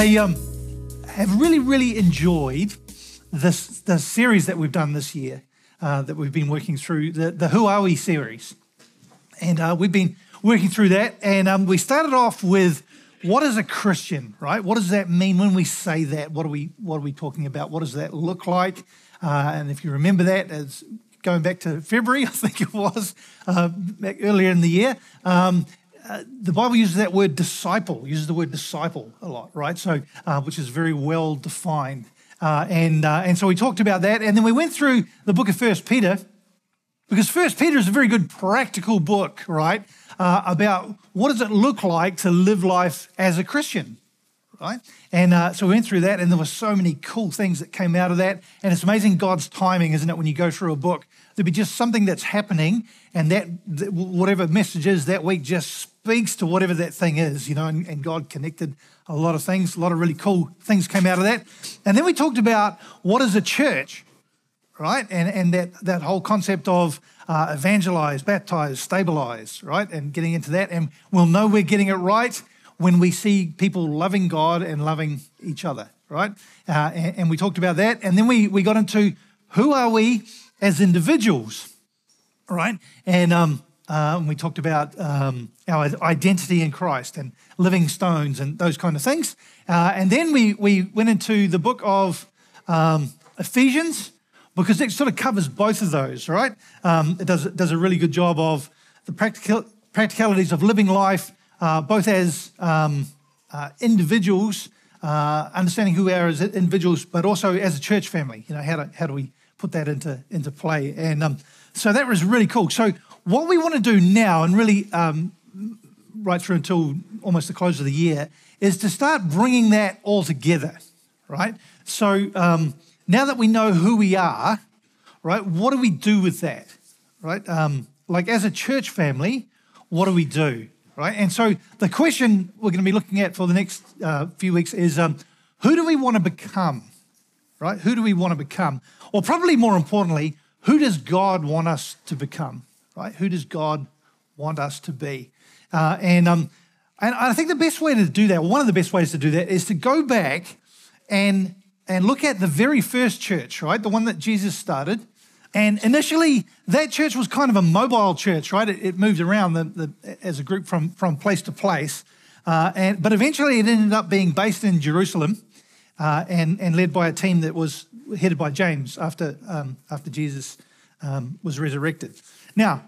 Hey, um, have really, really enjoyed this the series that we've done this year uh, that we've been working through the the Who Are We series, and uh, we've been working through that. And um, we started off with what is a Christian, right? What does that mean when we say that? What are we what are we talking about? What does that look like? Uh, and if you remember that, as going back to February, I think it was uh, earlier in the year. Um, uh, the Bible uses that word disciple, uses the word disciple a lot, right? So, uh, which is very well defined. Uh, and, uh, and so we talked about that. And then we went through the book of First Peter, because First Peter is a very good practical book, right? Uh, about what does it look like to live life as a Christian, right? And uh, so we went through that, and there were so many cool things that came out of that. And it's amazing God's timing, isn't it? When you go through a book, there'll be just something that's happening, and that whatever message is that week just speaks to whatever that thing is, you know, and, and, God connected a lot of things, a lot of really cool things came out of that. And then we talked about what is a church, right? And, and that, that whole concept of uh, evangelize, baptize, stabilize, right? And getting into that. And we'll know we're getting it right when we see people loving God and loving each other, right? Uh, and, and we talked about that. And then we, we got into who are we as individuals, right? And, um, uh, we talked about um, our identity in Christ and living stones and those kind of things. Uh, and then we, we went into the book of um, Ephesians because it sort of covers both of those, right? Um, it does, does a really good job of the practical, practicalities of living life, uh, both as um, uh, individuals, uh, understanding who we are as individuals, but also as a church family. You know, how do, how do we put that into, into play? And um, so that was really cool. So what we want to do now, and really um, right through until almost the close of the year, is to start bringing that all together, right? So um, now that we know who we are, right, what do we do with that, right? Um, like as a church family, what do we do, right? And so the question we're going to be looking at for the next uh, few weeks is um, who do we want to become, right? Who do we want to become? Or probably more importantly, who does God want us to become? Right? Who does God want us to be? Uh, and, um, and I think the best way to do that, one of the best ways to do that, is to go back and, and look at the very first church, right? The one that Jesus started. And initially, that church was kind of a mobile church, right? It, it moved around the, the, as a group from, from place to place. Uh, and, but eventually, it ended up being based in Jerusalem uh, and, and led by a team that was headed by James after, um, after Jesus um, was resurrected. Now,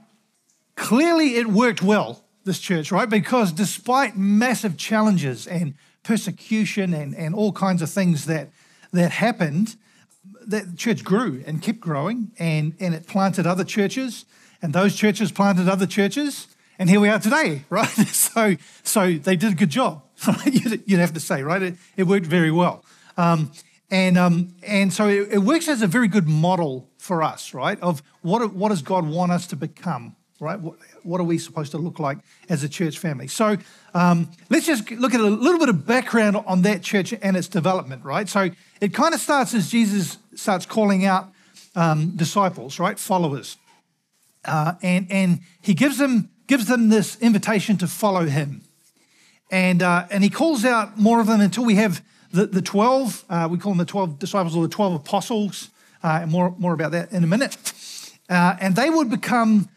clearly it worked well, this church, right? Because despite massive challenges and persecution and, and all kinds of things that, that happened, that church grew and kept growing and, and it planted other churches and those churches planted other churches and here we are today, right? So, so they did a good job, you'd have to say, right? It, it worked very well. Um, and, um, and so it, it, works as a very good model for us, right? Of what, what does God want us to become? right? What, what, are we supposed to look like as a church family? So um, let's just look at a little bit of background on that church and its development, right? So it kind of starts as Jesus starts calling out um, disciples, right? Followers. Uh, and, and he gives them, gives them this invitation to follow him. And, uh, and he calls out more of them until we have the, the 12. Uh, we call them the 12 disciples or the 12 apostles. Uh, and more, more about that in a minute. Uh, and they would become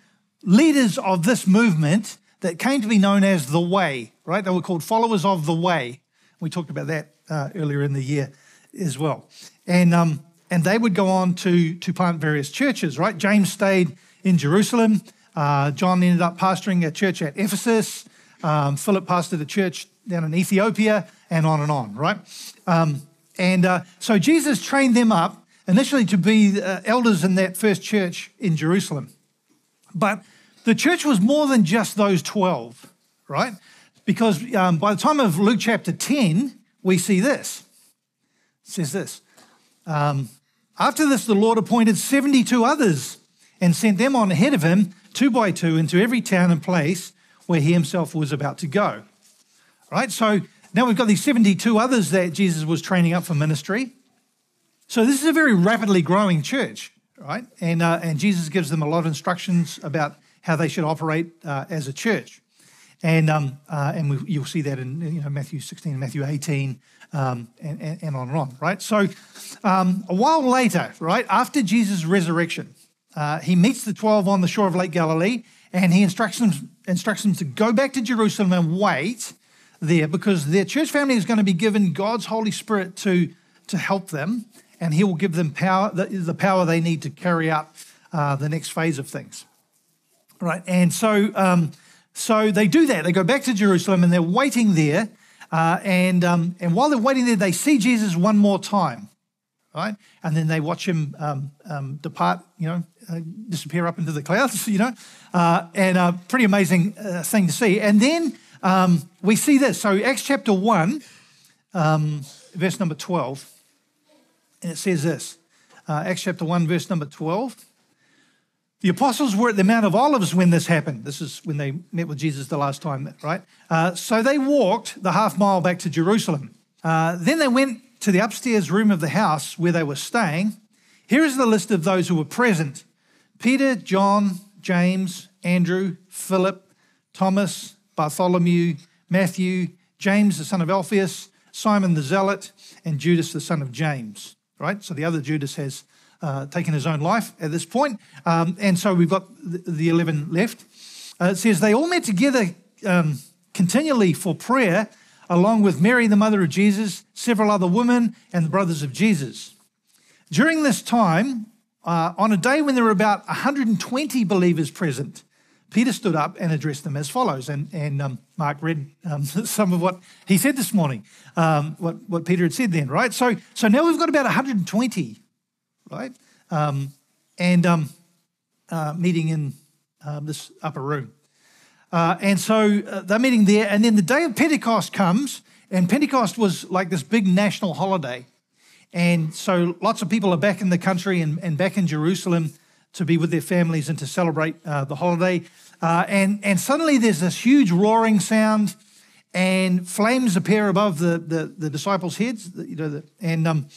leaders of this movement that came to be known as the Way, right? They were called followers of the Way. We talked about that uh, earlier in the year as well. And, um, and they would go on to, to plant various churches, right? James stayed in Jerusalem. Uh, John ended up pastoring a church at Ephesus. Um, Philip pastored a church down in Ethiopia, and on and on, right? Um, and uh, so Jesus trained them up initially to be uh, elders in that first church in Jerusalem. But the church was more than just those 12, right? Because um, by the time of Luke chapter 10, we see this. It says this um, After this, the Lord appointed 72 others and sent them on ahead of him, two by two, into every town and place where he himself was about to go. Right? So now we've got these 72 others that Jesus was training up for ministry. So this is a very rapidly growing church, right? And, uh, and Jesus gives them a lot of instructions about how they should operate uh, as a church. And, um, uh, and we, you'll see that in you know, Matthew 16 and Matthew 18 um, and, and, and, on and on, right? So um, a while later, right, after Jesus' resurrection, uh, he meets the 12 on the shore of Lake Galilee and he instructs them, instructs them to go back to Jerusalem and wait there because their church family is going to be given God's Holy Spirit to, to help them, and He will give them power, the, the power they need to carry out uh, the next phase of things. Right, and so um, so they do that. They go back to Jerusalem and they're waiting there, uh, and um, and while they're waiting there, they see Jesus one more time, right? And then they watch him um, um depart, you know, uh, disappear up into the clouds, you know, uh, and a pretty amazing uh, thing to see. And then um, we see this. So, Acts chapter 1, um, verse number 12, and it says this uh, Acts chapter 1, verse number 12. The apostles were at the Mount of Olives when this happened. This is when they met with Jesus the last time, right? Uh, so they walked the half mile back to Jerusalem. Uh, then they went to the upstairs room of the house where they were staying. Here is the list of those who were present Peter, John, James, Andrew, Philip, Thomas, Bartholomew, Matthew, James the son of Alphaeus, Simon the Zealot, and Judas the son of James. Right? So the other Judas has uh, taken his own life at this point. Um, and so we've got the, the 11 left. Uh, it says they all met together um, continually for prayer, along with Mary, the mother of Jesus, several other women, and the brothers of Jesus. During this time, uh, on a day when there were about 120 believers present, Peter stood up and addressed them as follows. And, and um, Mark read um, some of what he said this morning, um, what, what Peter had said then, right? So, so now we've got about 120, right? Um, and um, uh, meeting in uh, this upper room. Uh, and so uh, they're meeting there. And then the day of Pentecost comes, and Pentecost was like this big national holiday. And so lots of people are back in the country and, and back in Jerusalem to be with their families and to celebrate uh, the holiday. Uh, and, and suddenly there's this huge roaring sound, and flames appear above the, the, the disciples' heads. You know, the, and, um,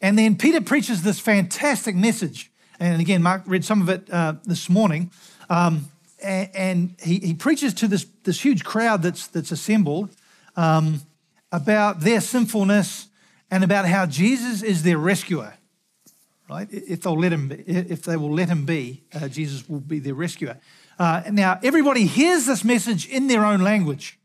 and then Peter preaches this fantastic message. And again, Mark read some of it uh, this morning. Um, and, and he, he preaches to this, this huge crowd that's, that's assembled um, about their sinfulness and about how Jesus is their rescuer right? If they'll let him, if they will let him be, uh, Jesus will be their rescuer. Uh, now, everybody hears this message in their own language.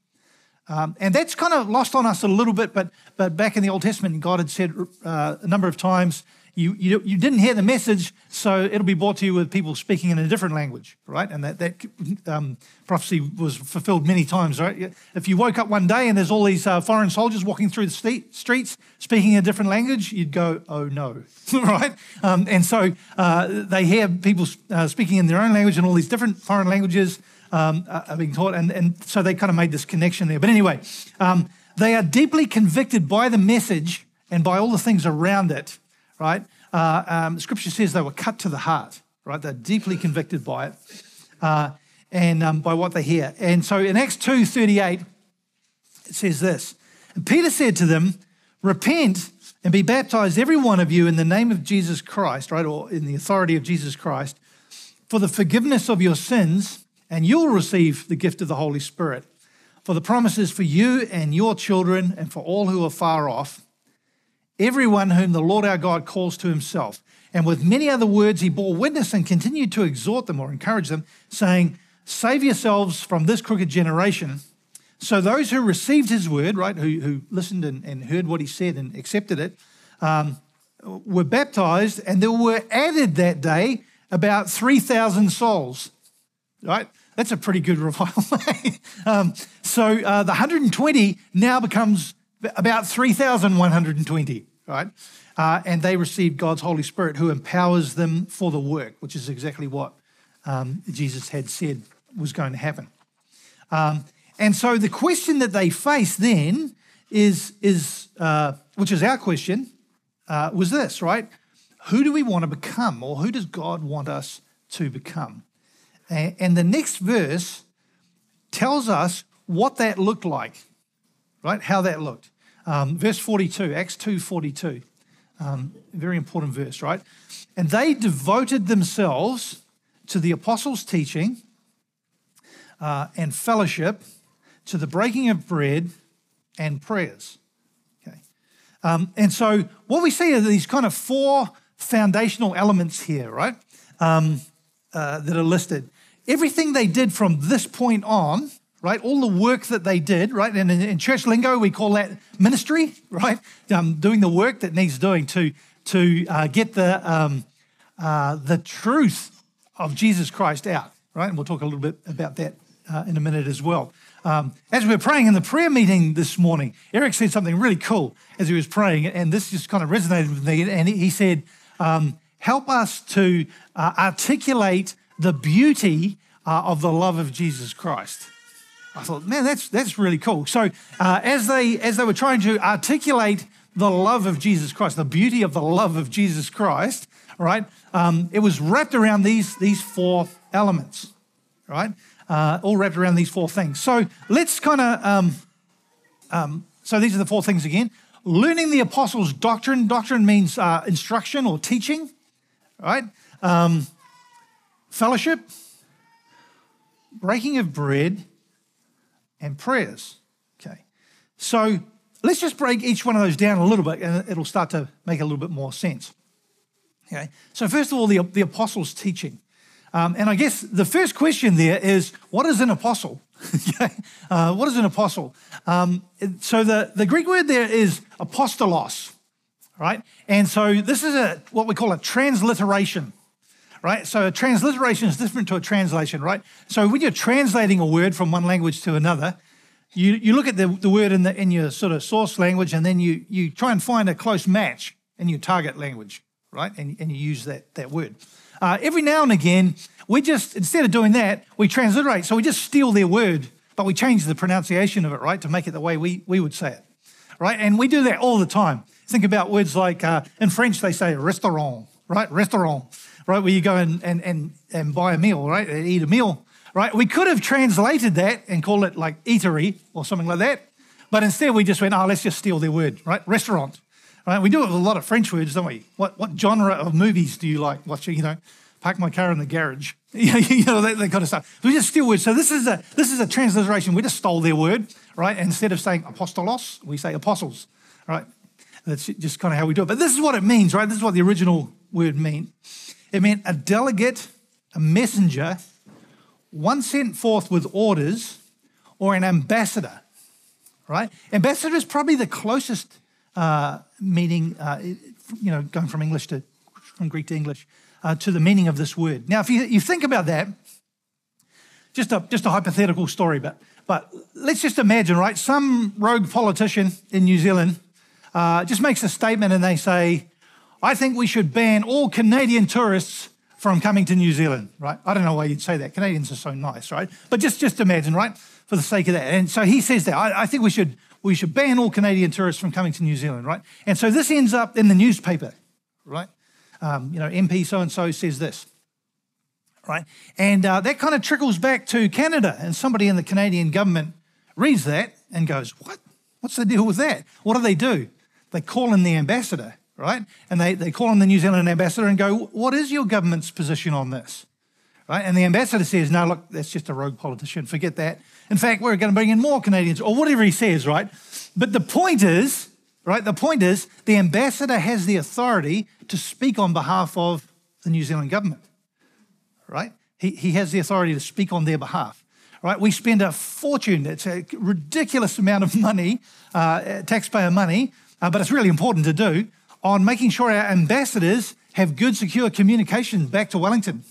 Um, and that's kind of lost on us a little bit, but, but back in the Old Testament, God had said uh, a number of times, you, you, you, didn't hear the message, so it'll be brought to you with people speaking in a different language, right? And that, that um, prophecy was fulfilled many times, right? If you woke up one day and there's all these uh, foreign soldiers walking through the streets speaking a different language, you'd go, oh no, right? Um, and so uh, they hear people uh, speaking in their own language and all these different foreign languages um, are being taught, and, and so they kind of made this connection there. But anyway, um, they are deeply convicted by the message and by all the things around it right? Uh, um, scripture says they were cut to the heart, right? They're deeply convicted by it uh, and um, by what they hear. And so in Acts 2 38, it says this and Peter said to them, Repent and be baptized, every one of you, in the name of Jesus Christ, right? Or in the authority of Jesus Christ, for the forgiveness of your sins, and you'll receive the gift of the Holy Spirit. For the promises for you and your children, and for all who are far off everyone whom the Lord our God calls to himself. And with many other words, he bore witness and continued to exhort them or encourage them, saying, Save yourselves from this crooked generation. So those who received his word, right, who, who listened and, and heard what he said and accepted it, um, were baptized, and there were added that day about 3,000 souls, right? That's a pretty good revival. um, so uh, the 120 now becomes about 3,120 right? Uh, and they received God's Holy Spirit who empowers them for the work, which is exactly what um, Jesus had said was going to happen. Um, and so the question that they face then is, is uh, which is our question, uh, was this, right? Who do we want to become, or who does God want us to become? And, and the next verse tells us what that looked like, right? How that looked. Um, verse 42, Acts 2 42. Um, very important verse, right? And they devoted themselves to the apostles' teaching uh, and fellowship to the breaking of bread and prayers. Okay. Um, and so what we see are these kind of four foundational elements here, right? Um, uh, that are listed. Everything they did from this point on, right? All the work that they did, right? And in, in church lingo, we call that ministry, right? Um, doing the work that needs doing to to uh, get the um, uh, the truth of Jesus Christ out, right? And we'll talk a little bit about that uh, in a minute as well. Um, as we were praying in the prayer meeting this morning, Eric said something really cool as he was praying, and this just kind of resonated with me. And he said, um, "Help us to uh, articulate the beauty uh, of the love of Jesus Christ." I thought, man, that's that's really cool. So uh, as they as they were trying to articulate the love of Jesus Christ, the beauty of the love of Jesus Christ, right? Um, it was wrapped around these these four elements, right? Uh, all wrapped around these four things. So let's kind of um, um, so these are the four things again. Learning the apostles' doctrine. Doctrine means uh, instruction or teaching, right? Um, fellowship, breaking of bread, and prayers. Okay. So let's just break each one of those down a little bit and it'll start to make a little bit more sense. Okay. So, first of all, the, the apostles' teaching. Um, and I guess the first question there is what is an apostle? okay. Uh, what is an apostle? Um, so, the, the Greek word there is apostolos, right? And so, this is a what we call a transliteration right? So a transliteration is different to a translation, right? So when you're translating a word from one language to another, you, you look at the, the word in, the, in your sort of source language and then you, you try and find a close match in your target language, right? And, and you use that, that word. Uh, every now and again, we just, instead of doing that, we transliterate. So we just steal their word, but we change the pronunciation of it, right, to make it the way we, we would say it, right? And we do that all the time. Think about words like, uh, in French, they say restaurant, right? Restaurant right? Where you go and, and, and, and buy a meal, right? And eat a meal, right? We could have translated that and called it like eatery or something like that. But instead we just went, oh, let's just steal their word, right? Restaurant, right? We do it with a lot of French words, don't we? What, what genre of movies do you like watching, you know? Park my car in the garage, you know, that, that kind of stuff. We just steal words. So this is a this is a transliteration. We just stole their word, right? instead of saying apostolos, we say apostles, right? That's just kind of how we do it. But this is what it means, right? This is what the original word means. It meant a delegate, a messenger, one sent forth with orders, or an ambassador, right? Ambassador is probably the closest uh, meaning, uh, you know, going from English to from Greek to English, uh, to the meaning of this word. Now, if you, you think about that, just a just a hypothetical story, but but let's just imagine, right? Some rogue politician in New Zealand uh, just makes a statement, and they say, I think we should ban all Canadian tourists from coming to New Zealand, right? I don't know why you'd say that. Canadians are so nice, right? But just, just imagine, right? For the sake of that. And so he says that. I, I think we should, we should ban all Canadian tourists from coming to New Zealand, right? And so this ends up in the newspaper, right? Um, you know, MP so and so says this, right? And uh, that kind of trickles back to Canada, and somebody in the Canadian government reads that and goes, What? What's the deal with that? What do they do? They call in the ambassador right? And they, they call on the New Zealand ambassador and go, What is your government's position on this? Right? And the ambassador says, No, look, that's just a rogue politician. Forget that. In fact, we're going to bring in more Canadians, or whatever he says, right? But the point is, right? The point is, the ambassador has the authority to speak on behalf of the New Zealand government, right? He, he has the authority to speak on their behalf, right? We spend a fortune, it's a ridiculous amount of money, uh, taxpayer money, uh, but it's really important to do on making sure our ambassadors have good, secure communication back to Wellington,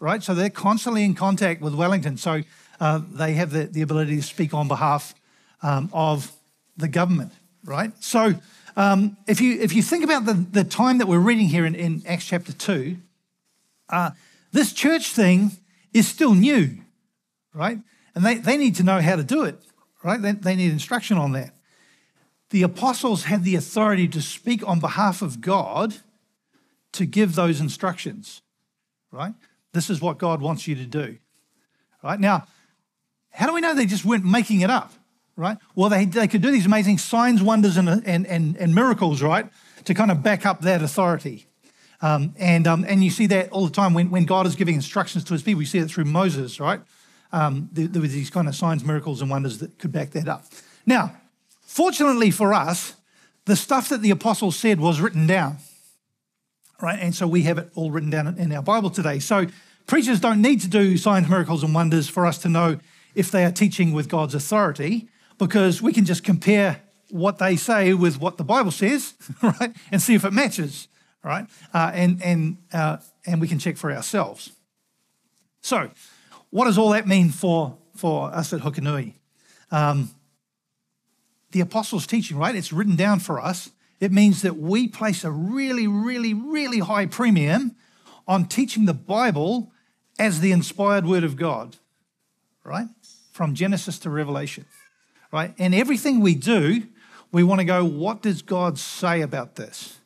right? So they're constantly in contact with Wellington. So uh, they have the, the ability to speak on behalf um, of the government, right? So um, if, you, if you think about the, the time that we're reading here in, in Acts chapter 2, uh, this church thing is still new, right? And they, they need to know how to do it, right? They, they need instruction on that the apostles had the authority to speak on behalf of God to give those instructions, right? This is what God wants you to do, right? Now, how do we know they just weren't making it up, right? Well, they, they could do these amazing signs, wonders, and, and, and, and miracles, right, to kind of back up that authority. Um, and, um, and you see that all the time when, when God is giving instructions to his people. You see it through Moses, right? um, there, there were these kind of signs, miracles, and wonders that could back that up. Now, fortunately for us, the stuff that the apostles said was written down, right? And so we have it all written down in our Bible today. So preachers don't need to do signs, miracles, and wonders for us to know if they are teaching with God's authority, because we can just compare what they say with what the Bible says, right, and see if it matches, right? Uh, and and uh, and we can check for ourselves. So, what does all that mean for for us at Hukanui? Um, the apostles' teaching, right? It's written down for us. It means that we place a really, really, really high premium on teaching the Bible as the inspired word of God, right? From Genesis to Revelation, right? And everything we do, we want to go, what does God say about this?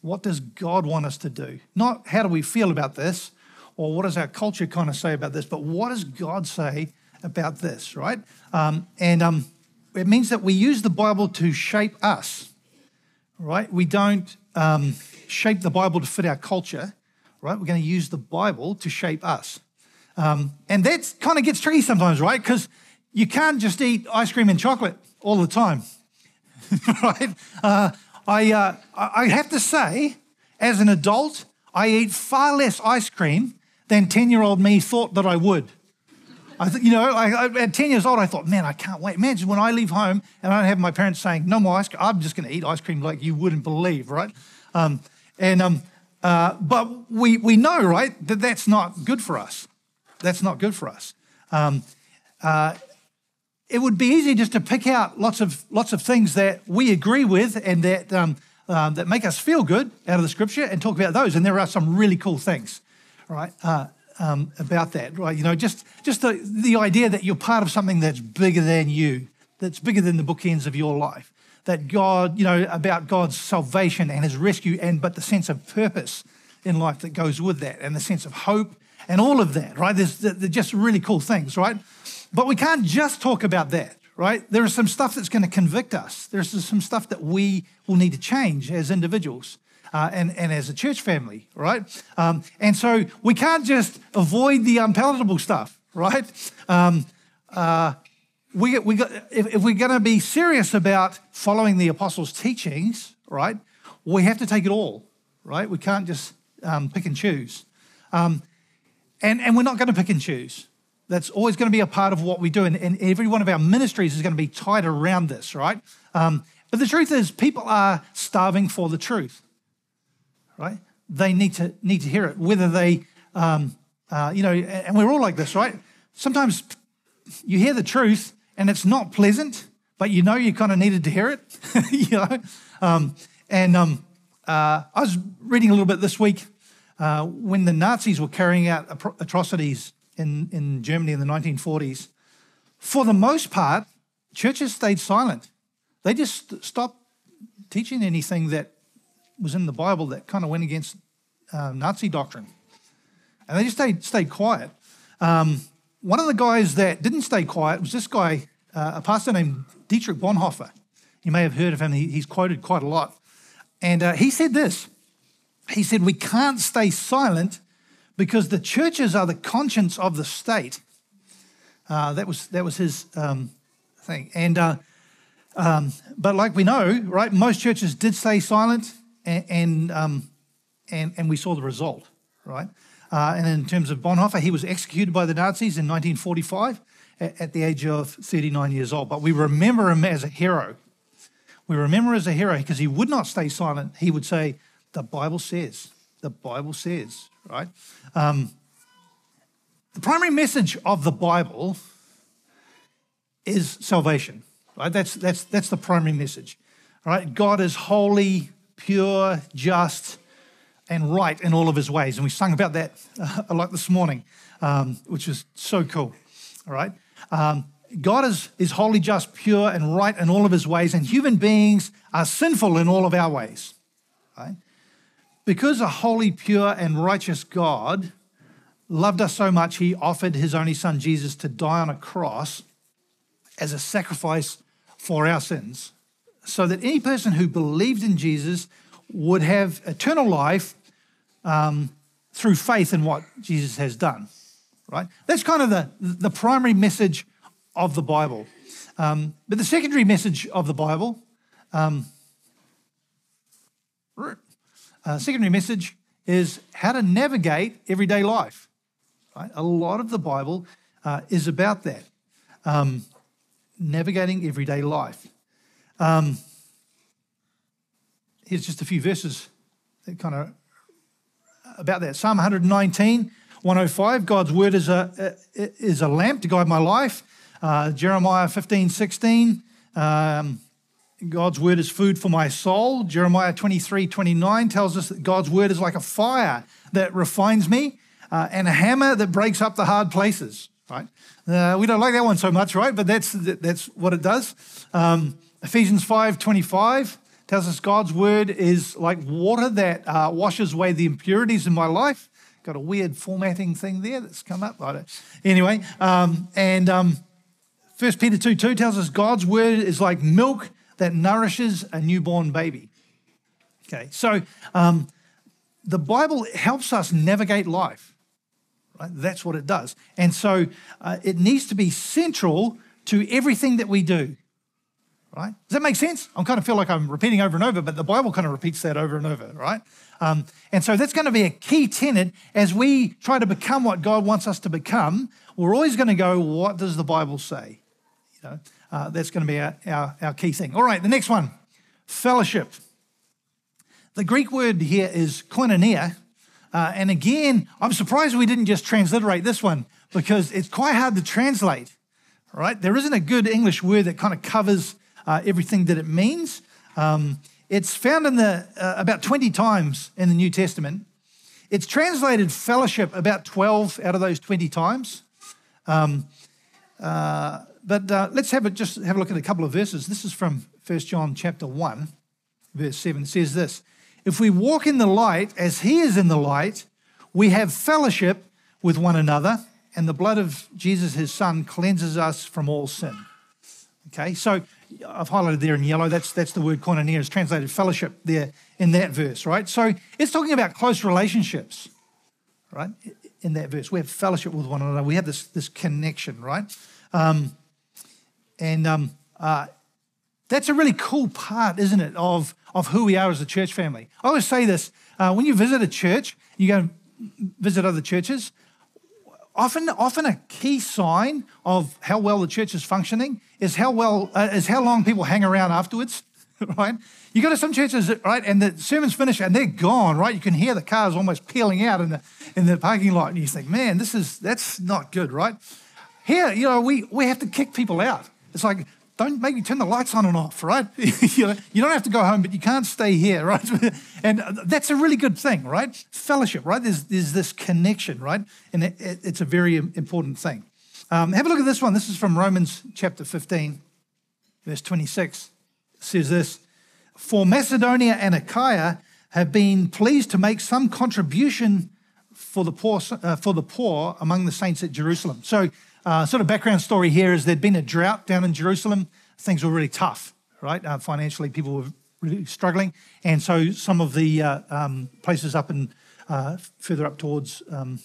What does God want us to do? Not how do we feel about this or what does our culture kind of say about this, but what does God say about this, right? Um, and um, it means that we use the Bible to shape us, right? We don't um, shape the Bible to fit our culture, right? We're going to use the Bible to shape us. Um, and that kind of gets tricky sometimes, right? Because you can't just eat ice cream and chocolate all the time, right? Uh, I, uh, I have to say, as an adult, I eat far less ice cream than 10 year old me thought that I would. I th- you know, I, I, at 10 years old, I thought, man, I can't wait. Imagine when I leave home and I don't have my parents saying, no more ice cream. I'm just going to eat ice cream like you wouldn't believe, right? Um, and, um, uh, but we, we know, right, that that's not good for us. That's not good for us. Um, uh, it would be easy just to pick out lots of lots of things that we agree with and that um, that make us feel good out of the scripture and talk about those. And there are some really cool things, right, uh, um, about that, right? You know, just just the the idea that you're part of something that's bigger than you, that's bigger than the bookends of your life. That God, you know, about God's salvation and His rescue, and but the sense of purpose in life that goes with that, and the sense of hope and all of that, right? There's, they're just really cool things, right? But we can't just talk about that, right? There is some stuff that's going to convict us. There's some stuff that we will need to change as individuals. Uh, and, and as a church family, right? Um, and so we can't just avoid the unpalatable stuff, right? Um, uh, we, we got, if, if we're going to be serious about following the apostles' teachings, right, we have to take it all, right? We can't just um, pick and choose. Um, and, and we're not going to pick and choose. That's always going to be a part of what we do. And, and every one of our ministries is going to be tied around this, right? Um, but the truth is, people are starving for the truth, right? They need to need to hear it, whether they, um, uh, you know, and we're all like this, right? Sometimes you hear the truth and it's not pleasant, but you know you kind of needed to hear it, you know. Um, and um, uh, I was reading a little bit this week uh, when the Nazis were carrying out atrocities in, in Germany in the 1940s, for the most part, churches stayed silent. They just stopped teaching anything that was in the Bible that kind of went against uh, Nazi doctrine. And they just stayed, stayed quiet. Um, one of the guys that didn't stay quiet was this guy, uh, a pastor named Dietrich Bonhoeffer. You may have heard of him, he, he's quoted quite a lot. And uh, he said this he said, We can't stay silent because the churches are the conscience of the state. Uh, that, was, that was his um, thing. And, uh, um, but like we know, right, most churches did stay silent and, and, um, and, and we saw the result, right? Uh, and in terms of Bonhoeffer, he was executed by the Nazis in 1945 at, at the age of 39 years old. But we remember him as a hero. We remember as a hero because he would not stay silent. He would say, the Bible says. The Bible says, right? Um, the primary message of the Bible is salvation, right? That's, that's, that's the primary message, right? God is holy, pure, just, and right in all of his ways. And we sung about that uh, a lot this morning, um, which is so cool, all right? Um, God is, is holy, just, pure, and right in all of his ways, and human beings are sinful in all of our ways, right? Because a holy, pure, and righteous God loved us so much, he offered his only son Jesus to die on a cross as a sacrifice for our sins, so that any person who believed in Jesus would have eternal life um, through faith in what Jesus has done. right? That's kind of the, the primary message of the Bible. Um, but the secondary message of the Bible, um, uh, secondary message is how to navigate everyday life. Right? A lot of the Bible uh, is about that, um, navigating everyday life. Um, here's just a few verses that kind of about that. Psalm 119, 105. God's word is a is a lamp to guide my life. Uh, Jeremiah 15, 16. Um, God's word is food for my soul. Jeremiah 23, 29 tells us that God's word is like a fire that refines me uh, and a hammer that breaks up the hard places, right? Uh, we don't like that one so much, right? But that's, that's what it does. Um, Ephesians 5, 25 tells us God's word is like water that uh, washes away the impurities in my life. Got a weird formatting thing there that's come up. I don't. Anyway, um, and um, 1 Peter 2 2 tells us God's word is like milk that nourishes a newborn baby. Okay, so um, the Bible helps us navigate life. Right? That's what it does. And so uh, it needs to be central to everything that we do. Right? Does that make sense? I kind of feel like I'm repeating over and over, but the Bible kind of repeats that over and over, right? Um, and so that's going to be a key tenet as we try to become what God wants us to become. We're always going to go, what does the Bible say? You know, uh, that's going to be our, our, our key thing. All right, the next one fellowship. The Greek word here is koinonia. Uh, and again, I'm surprised we didn't just transliterate this one because it's quite hard to translate. Right? There isn't a good English word that kind of covers uh, everything that it means. Um, it's found in the uh, about 20 times in the New Testament. It's translated fellowship about 12 out of those 20 times. Um, uh, but uh, let's have a, just have a look at a couple of verses. This is from 1 John chapter 1, verse 7. It says this If we walk in the light as he is in the light, we have fellowship with one another, and the blood of Jesus, his son, cleanses us from all sin. Okay, so I've highlighted there in yellow, that's, that's the word koinonia, is translated fellowship there in that verse, right? So it's talking about close relationships, right? In that verse, we have fellowship with one another, we have this, this connection, right? Um, and um, uh, that's a really cool part, isn't it, of, of who we are as a church family. I always say this uh, when you visit a church, you go visit other churches, often, often a key sign of how well the church is functioning is how well uh, is how long people hang around afterwards, right? You go to some churches, right, and the sermon's finished and they're gone, right? You can hear the cars almost peeling out in the in the parking lot, and you think, man, this is that's not good, right? Here, you know, we we have to kick people out. It's like, don't make me turn the lights on and off, right? you, don't have to go home, but you can't stay here, right? and that's a really good thing, right? Fellowship, right? There's, there's this connection, right? And it, it, it's a very important thing. Um, have a look at this one. This is from Romans chapter 15, verse 26. It says this For Macedonia and Achaia have been pleased to make some contribution for the poor, uh, for the poor among the saints at Jerusalem. So uh, sort of background story here is there'd been a drought down in Jerusalem. Things were really tough, right? Uh, financially, people were really struggling. And so some of the uh, um, places up and uh, further up towards um,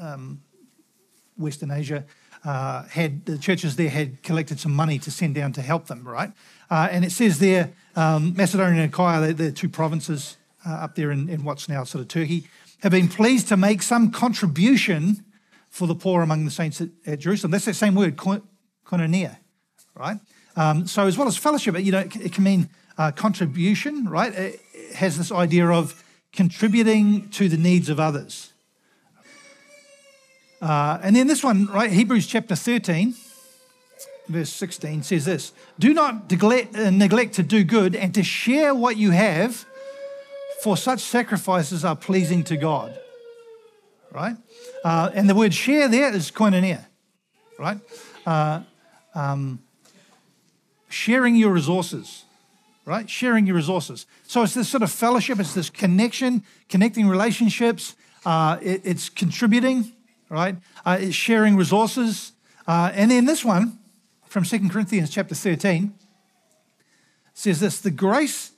um, Western Asia uh, had the churches there had collected some money to send down to help them, right? Uh, and it says there, um, Macedonia and Achaia, the two provinces up there in, in what's now sort of Turkey, have been pleased to make some contribution for the poor among the saints at, at Jerusalem. That's that same word, koinonia, right? Um, so as well as fellowship, you know, it, can mean uh, contribution, right? It, it has this idea of contributing to the needs of others. Uh, and then this one, right? Hebrews chapter 13, verse 16 says this Do not neglect, uh, neglect to do good and to share what you have, for such sacrifices are pleasing to God right? Uh, and the word share there is koinonia, right? Uh, um, sharing your resources, right? Sharing your resources. So it's this sort of fellowship, it's this connection, connecting relationships, uh, it, it's contributing, right? Uh, it's sharing resources. Uh, and then this one from Second Corinthians chapter 13 says this the grace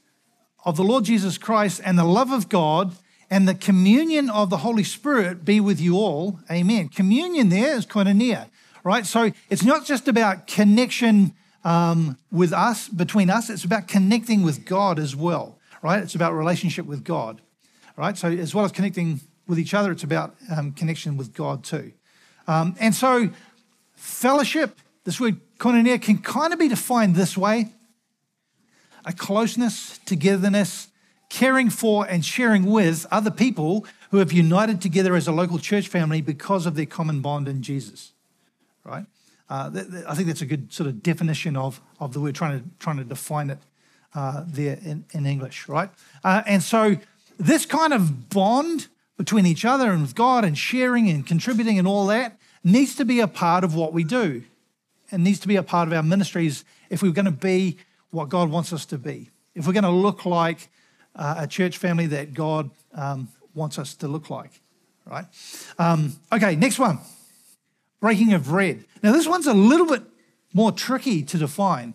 of the Lord Jesus Christ and the love of God and the communion of the Holy Spirit be with you all. Amen. Communion there is koinonia, right? So it's not just about connection um, with us, between us, it's about connecting with God as well, right? It's about relationship with God, right? So as well as connecting with each other, it's about um, connection with God too. Um, and so fellowship, this word koinonia, can kind of be defined this way a closeness, togetherness, caring for and sharing with other people who have united together as a local church family because of their common bond in Jesus, right? Uh, th- th- I think that's a good sort of definition of, of the word, trying to, trying to define it uh, there in, in English, right? Uh, and so this kind of bond between each other and with God and sharing and contributing and all that needs to be a part of what we do and needs to be a part of our ministries if we're going to be what God wants us to be. If we're going to look like uh, a church family that God um, wants us to look like, right? Um, okay, next one breaking of bread. Now, this one's a little bit more tricky to define,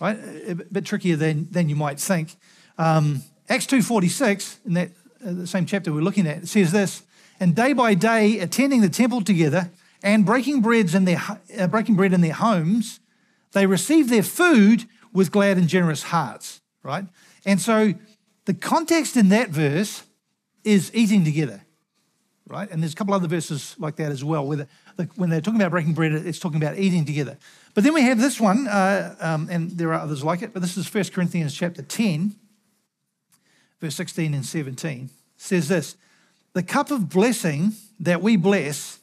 right? A bit trickier than, than you might think. Um, Acts 2.46, in that uh, the same chapter we're looking at, says this, and day by day attending the temple together and breaking, breads in their, uh, breaking bread in their homes, they received their food with glad and generous hearts, right? And so the context in that verse is eating together, right? And there's a couple other verses like that as well, where the, when they're talking about breaking bread, it's talking about eating together. But then we have this one, uh, um, and there are others like it, but this is 1 Corinthians chapter 10, verse 16 and 17. It says this The cup of blessing that we bless,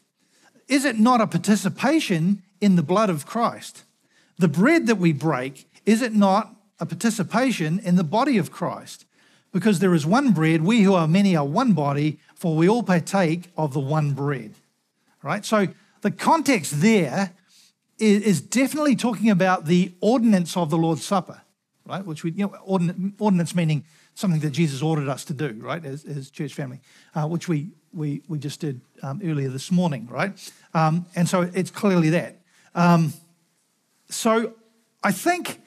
is it not a participation in the blood of Christ? The bread that we break, is it not a participation in the body of Christ? Because there is one bread, we who are many are one body, for we all partake of the one bread. Right? So the context there is definitely talking about the ordinance of the Lord's Supper, right? Which we, you know, ordinance meaning something that Jesus ordered us to do, right, as, as church family, uh, which we, we, we just did um, earlier this morning, right? Um, and so it's clearly that. Um, so I think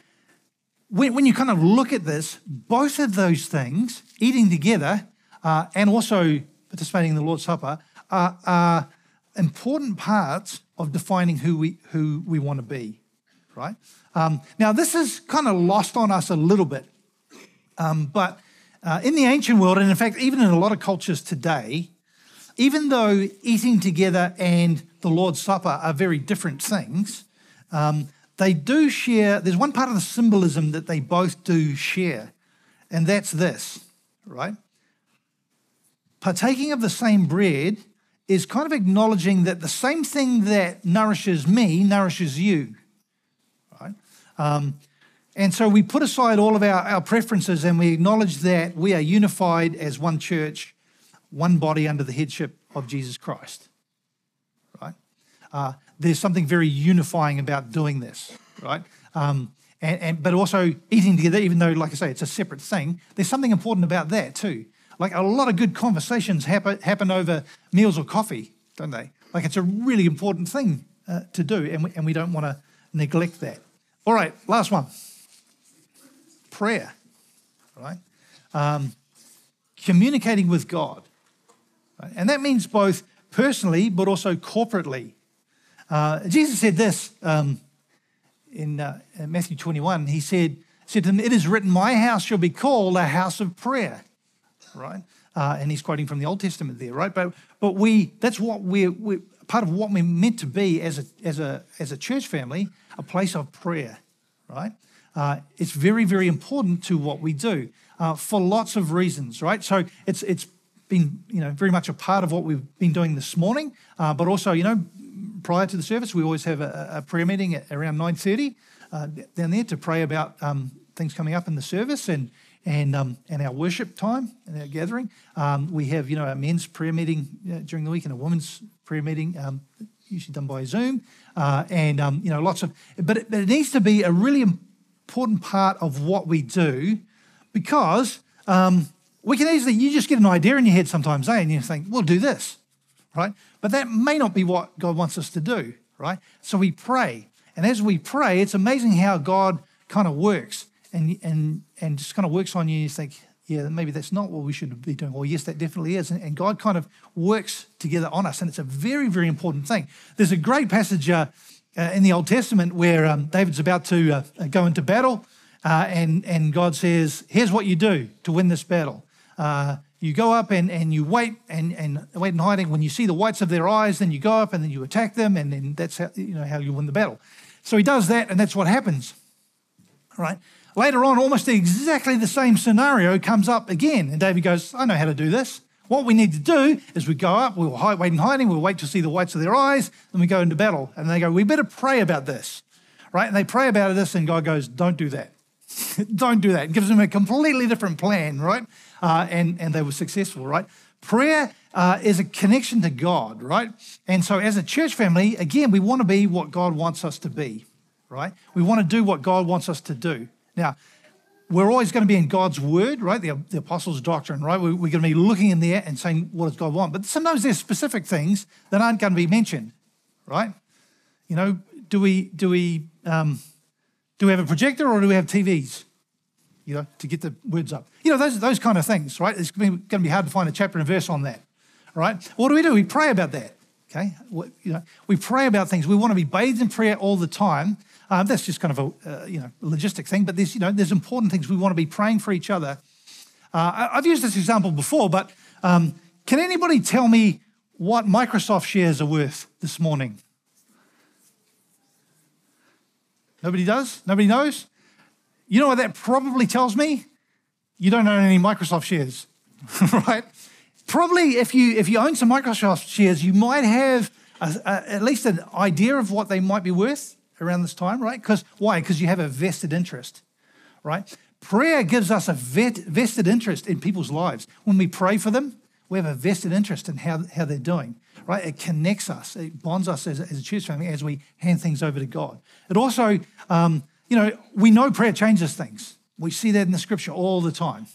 when, when you kind of look at this, both of those things, eating together uh, and also participating in the Lord's Supper, are, are important parts of defining who we, who we want to be, right? Um, now, this is kind of lost on us a little bit, um, but uh, in the ancient world, and in fact, even in a lot of cultures today, even though eating together and the Lord's Supper are very different things, um, they do share, there's one part of the symbolism that they both do share, and that's this, right? Partaking of the same bread is kind of acknowledging that the same thing that nourishes me nourishes you, right? Um, and so we put aside all of our, our preferences and we acknowledge that we are unified as one church, one body under the headship of Jesus Christ, right? Uh, there's something very unifying about doing this, right? Um, and, and, but also eating together, even though, like I say, it's a separate thing. There's something important about that too. Like a lot of good conversations happen happen over meals or coffee, don't they? Like it's a really important thing uh, to do, and we, and we don't want to neglect that. All right, last one. Prayer, right? Um, communicating with God, right? and that means both personally but also corporately. Uh, Jesus said this um, in, uh, in, Matthew 21. He said, said to them, It is written, My house shall be called a house of prayer. Right? Uh, and he's quoting from the Old Testament there, right? But, but we, that's what we're, we're, part of what we're meant to be as a, as a, as a church family, a place of prayer, right? Uh, it's very, very important to what we do uh, for lots of reasons, right? So it's, it's been, you know, very much a part of what we've been doing this morning, uh, but also, you know, prior to the service, we always have a, a prayer meeting at around 9.30 uh, down there to pray about um, things coming up in the service and and um, and our worship time and our gathering. Um, we have you know a men's prayer meeting uh, during the week and a women's prayer meeting, um, usually done by Zoom, uh, and um, you know lots of. But it, but it needs to be a really important part of what we do because um, we can easily you just get an idea in your head sometimes, eh? And you think we'll do this, right? But that may not be what God wants us to do, right? So we pray. And as we pray, it's amazing how God kind of works and, and, and just kind of works on you. You think, yeah, maybe that's not what we should be doing. Or yes, that definitely is. And, and God kind of works together on us. And it's a very, very important thing. There's a great passage uh, uh, in the Old Testament where um, David's about to uh, go into battle. Uh, and, and God says, here's what you do to win this battle. You go up and, and you wait and, and wait in hiding. When you see the whites of their eyes, then you go up and then you attack them, and then that's how you know how you win the battle. So he does that, and that's what happens. Right. Later on, almost exactly the same scenario comes up again, and David goes, "I know how to do this. What we need to do is we go up, we'll hide, wait in hiding, we'll wait to see the whites of their eyes, then we go into battle." And they go, "We better pray about this." Right. And they pray about this, and God goes, "Don't do that." Don't do that. It gives them a completely different plan, right? Uh, and, and they were successful, right? Prayer uh, is a connection to God, right? And so, as a church family, again, we want to be what God wants us to be, right? We want to do what God wants us to do. Now, we're always going to be in God's word, right? The, the apostles' doctrine, right? We're, we're going to be looking in there and saying, what does God want? But sometimes there's specific things that aren't going to be mentioned, right? You know, do we, do we, um, do we have a projector or do we have TVs? You know, to get the words up. You know, those, those kind of things, right? It's going to be hard to find a chapter and verse on that, right? What do we do? We pray about that, okay? You know, we pray about things. We want to be bathed in prayer all the time. Um, that's just kind of a, uh, you know, logistic thing, but there's, you know, there's important things. We want to be praying for each other. Uh, I've used this example before, but um, can anybody tell me what Microsoft shares are worth this morning? Nobody does? Nobody knows? You know what that probably tells me? You don't own any Microsoft shares, right? Probably if you if you own some Microsoft shares, you might have a, a, at least an idea of what they might be worth around this time, right? Because why? Because you have a vested interest, right? Prayer gives us a vet, vested interest in people's lives. When we pray for them, we have a vested interest in how, how they're doing right? It connects us, it bonds us as, as a church family as we hand things over to God. It also, um, you know, we know prayer changes things. We see that in the scripture all the time,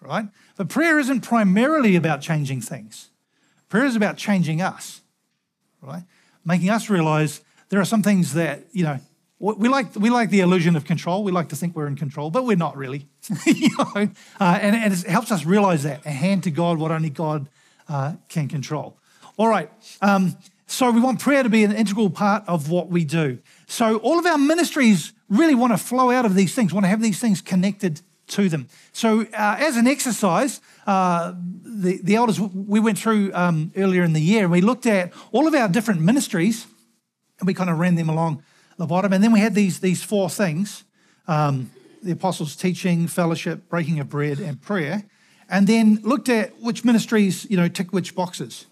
right? But prayer isn't primarily about changing things. Prayer is about changing us, right? Making us realize there are some things that, you know, we like, we like the illusion of control. We like to think we're in control, but we're not really. you know? uh, and, and, it helps us realize that and hand to God what only God uh, can control. All right. Um, so we want prayer to be an integral part of what we do. So all of our ministries really want to flow out of these things, want to have these things connected to them. So uh, as an exercise, uh, the, the elders, we went through um, earlier in the year we looked at all of our different ministries and we kind of ran them along the bottom. And then we had these, these four things, um, the apostles' teaching, fellowship, breaking of bread, and prayer. And then looked at which ministries, you know, tick which boxes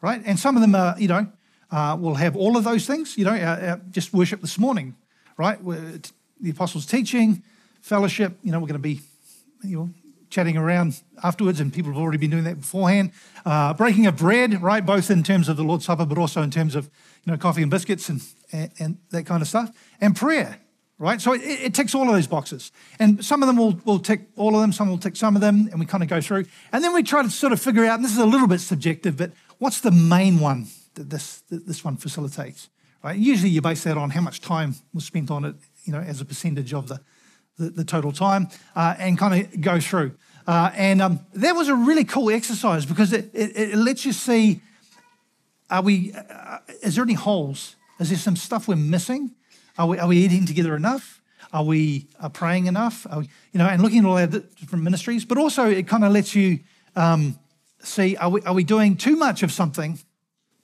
right? And some of them are, you know, uh, will have all of those things. You know, uh, uh, just worship this morning, right? We're, the apostles' teaching, fellowship. You know, we're going to be, you know, chatting around afterwards, and people have already been doing that beforehand. Uh, breaking of bread, right? Both in terms of the Lord's Supper, but also in terms of you know coffee and biscuits and and, and that kind of stuff, and prayer. Right, so it, it, ticks all of those boxes, and some of them will, will tick all of them, some will tick some of them, and we kind of go through, and then we try to sort of figure out. And this is a little bit subjective, but what's the main one that this, that this one facilitates? Right? Usually you base that on how much time was spent on it, you know, as a percentage of the, the, the total time, uh, and kind of go through. Uh, and um, that was a really cool exercise because it, it, it lets you see are we, uh, is there any holes? Is there some stuff we're missing? Are we, are we eating together enough? Are we uh, praying enough? We, you know, and looking at all our different ministries, but also it kind of lets you um, see are we, are we doing too much of something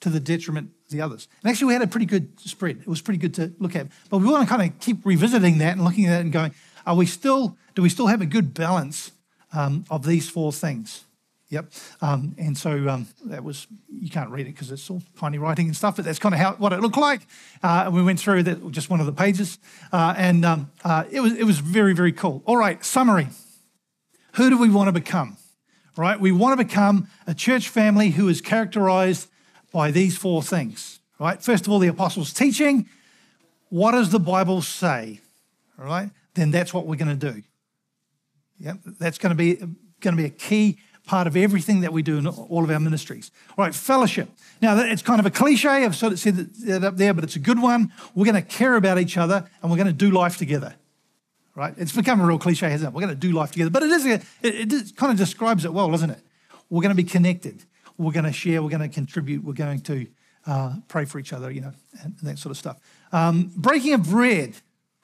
to the detriment of the others? And actually, we had a pretty good spread. It was pretty good to look at. But we want to kind of keep revisiting that and looking at it and going, are we still, do we still have a good balance um, of these four things? Yep. Um, and so um, that was, you can't read it because it's all tiny writing and stuff, but that's kind of how what it looked like. Uh, we went through that, just one of the pages. Uh, and um, uh, it, was, it was very, very cool. All right, summary. Who do we want to become? Right? We want to become a church family who is characterized by these four things, right? First of all, the apostles' teaching. What does the Bible say? All right, then that's what we're going to do. Yeah, that's going to be going to be a key part of everything that we do in all of our ministries. All right, fellowship. Now, it's kind of a cliche. I've sort of said that up there, but it's a good one. We're going to care about each other and we're going to do life together. Right? It's become a real cliche, hasn't it? We're going to do life together. But it is, a, it, kind of describes it well, doesn't it? We're going to be connected. We're going to share. We're going to contribute. We're going to uh, pray for each other, you know, and, and that sort of stuff. Um, breaking of bread,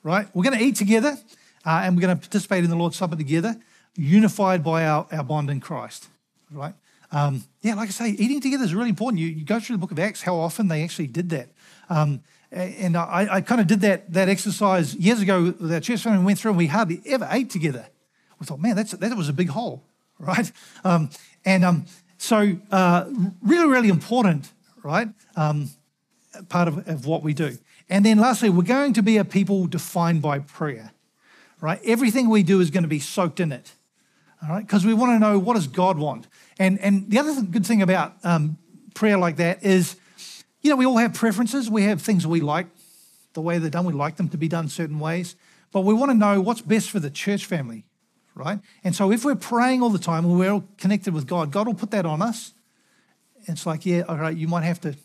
right? We're going to eat together uh, and we're going to participate in the Lord's Supper together, unified by our, our bond in Christ, right? Um, yeah, like I say, eating together is really important. You, you, go through the book of Acts, how often they actually did that. Um, and I, I kind of did that, that exercise years ago with our church family. We went through and we hardly ever ate together. We thought, man, that's, that was a big hole, right? Um, and um, so, uh, really, really important, right? Um, part of, of what we do. And then lastly, we're going to be a people defined by prayer, right? Everything we do is going to be soaked in it, all right? Because we want to know what does God want. And, and the other good thing about um, prayer like that is, you know, we all have preferences. We have things we like, the way they're done. We like them to be done certain ways. But we want to know what's best for the church family, right? And so if we're praying all the time and we're all connected with God, God will put that on us. It's like, yeah, all right, you might have to,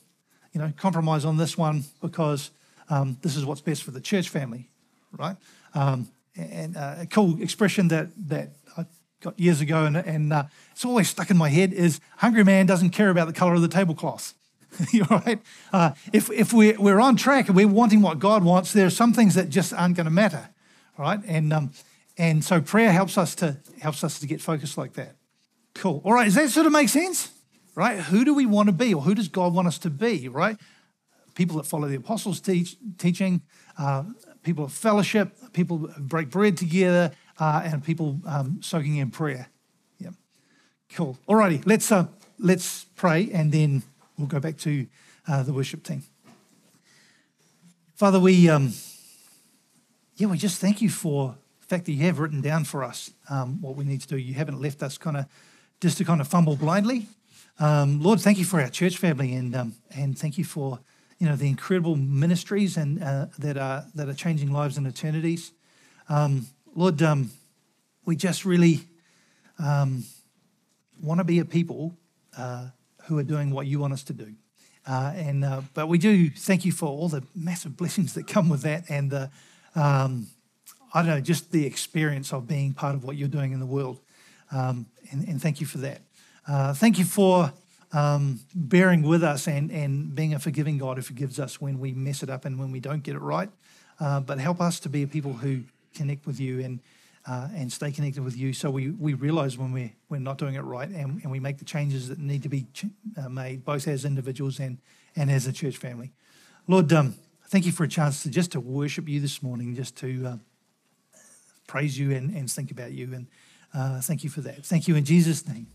you know, compromise on this one because um, this is what's best for the church family, right? Um, and uh, a cool expression that that I got years ago, and, and uh, it's always stuck in my head is hungry man doesn't care about the color of the tablecloth. You're right. Uh, if if we're, we're on track and we're wanting what God wants, there are some things that just aren't going to matter, right? And um, and so prayer helps us to helps us to get focused like that. Cool. All right. Does that sort of make sense? Right? Who do we want to be, or who does God want us to be? Right? people that follow the apostles' teach, teaching, uh, people of fellowship, people break bread together, uh, and people um, soaking in prayer. Yeah, cool. Alrighty, let's uh, let's pray, and then we'll go back to uh, the worship team. Father, we um, yeah, we just thank you for the fact that you have written down for us um, what we need to do. You haven't left us kind of just to kind of fumble blindly. Um, Lord, thank you for our church family, and um, and thank you for you know the incredible ministries and uh, that are that are changing lives and eternities. Um, Lord, um, we just really um, want to be a people uh, who are doing what you want us to do. Uh, and uh, but we do thank you for all the massive blessings that come with that, and the um, I don't know, just the experience of being part of what you're doing in the world. Um, and, and, thank you for that. Uh, thank you for um, bearing with us and, and being a forgiving God who forgives us when we mess it up and when we don't get it right. Uh, but help us to be a people who connect with you and uh, and stay connected with you so we, we realize when we're, we're not doing it right and, and we make the changes that need to be ch- uh, made, both as individuals and, and as a church family. Lord, um, thank you for a chance to just to worship you this morning, just to uh, praise you and, and think about you. And uh, thank you for that. Thank you in Jesus' name.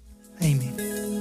Amen.